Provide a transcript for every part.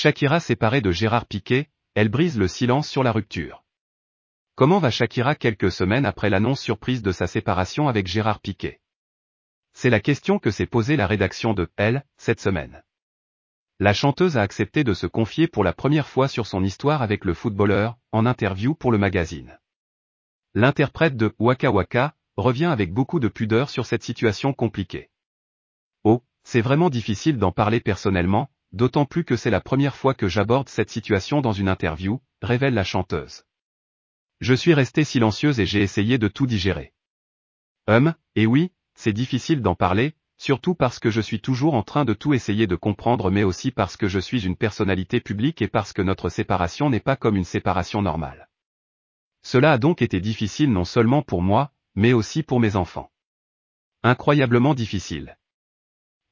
Shakira séparée de Gérard Piquet, elle brise le silence sur la rupture. Comment va Shakira quelques semaines après l'annonce surprise de sa séparation avec Gérard Piquet? C'est la question que s'est posée la rédaction de Elle cette semaine. La chanteuse a accepté de se confier pour la première fois sur son histoire avec le footballeur, en interview pour le magazine. L'interprète de Waka Waka revient avec beaucoup de pudeur sur cette situation compliquée. Oh, c'est vraiment difficile d'en parler personnellement, d'autant plus que c'est la première fois que j'aborde cette situation dans une interview, révèle la chanteuse. Je suis restée silencieuse et j'ai essayé de tout digérer. Hum, et oui, c'est difficile d'en parler, surtout parce que je suis toujours en train de tout essayer de comprendre mais aussi parce que je suis une personnalité publique et parce que notre séparation n'est pas comme une séparation normale. Cela a donc été difficile non seulement pour moi, mais aussi pour mes enfants. Incroyablement difficile.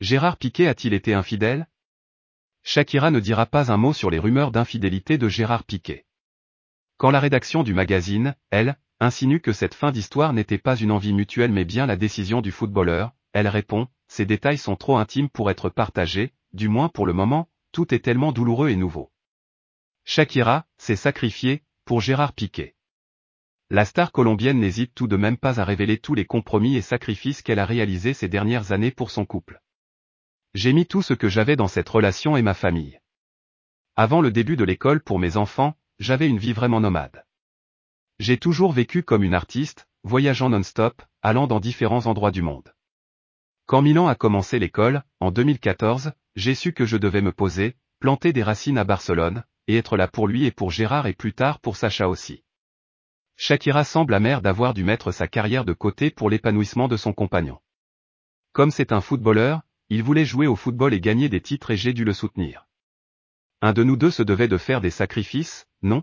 Gérard Piquet a-t-il été infidèle? Shakira ne dira pas un mot sur les rumeurs d'infidélité de Gérard Piquet. Quand la rédaction du magazine, elle, insinue que cette fin d'histoire n'était pas une envie mutuelle mais bien la décision du footballeur, elle répond, ces détails sont trop intimes pour être partagés, du moins pour le moment, tout est tellement douloureux et nouveau. Shakira, s'est sacrifiée, pour Gérard Piquet. La star colombienne n'hésite tout de même pas à révéler tous les compromis et sacrifices qu'elle a réalisés ces dernières années pour son couple. J'ai mis tout ce que j'avais dans cette relation et ma famille. Avant le début de l'école pour mes enfants, j'avais une vie vraiment nomade. J'ai toujours vécu comme une artiste, voyageant non-stop, allant dans différents endroits du monde. Quand Milan a commencé l'école, en 2014, j'ai su que je devais me poser, planter des racines à Barcelone, et être là pour lui et pour Gérard et plus tard pour Sacha aussi. Shakira semble amère d'avoir dû mettre sa carrière de côté pour l'épanouissement de son compagnon. Comme c'est un footballeur, il voulait jouer au football et gagner des titres et j'ai dû le soutenir. Un de nous deux se devait de faire des sacrifices, non?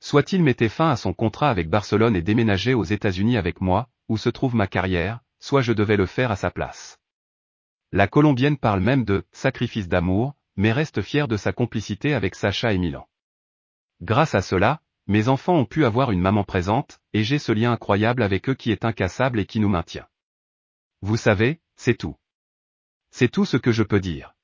Soit il mettait fin à son contrat avec Barcelone et déménageait aux États-Unis avec moi, où se trouve ma carrière, soit je devais le faire à sa place. La Colombienne parle même de sacrifice d'amour, mais reste fière de sa complicité avec Sacha et Milan. Grâce à cela, mes enfants ont pu avoir une maman présente, et j'ai ce lien incroyable avec eux qui est incassable et qui nous maintient. Vous savez, c'est tout. C'est tout ce que je peux dire.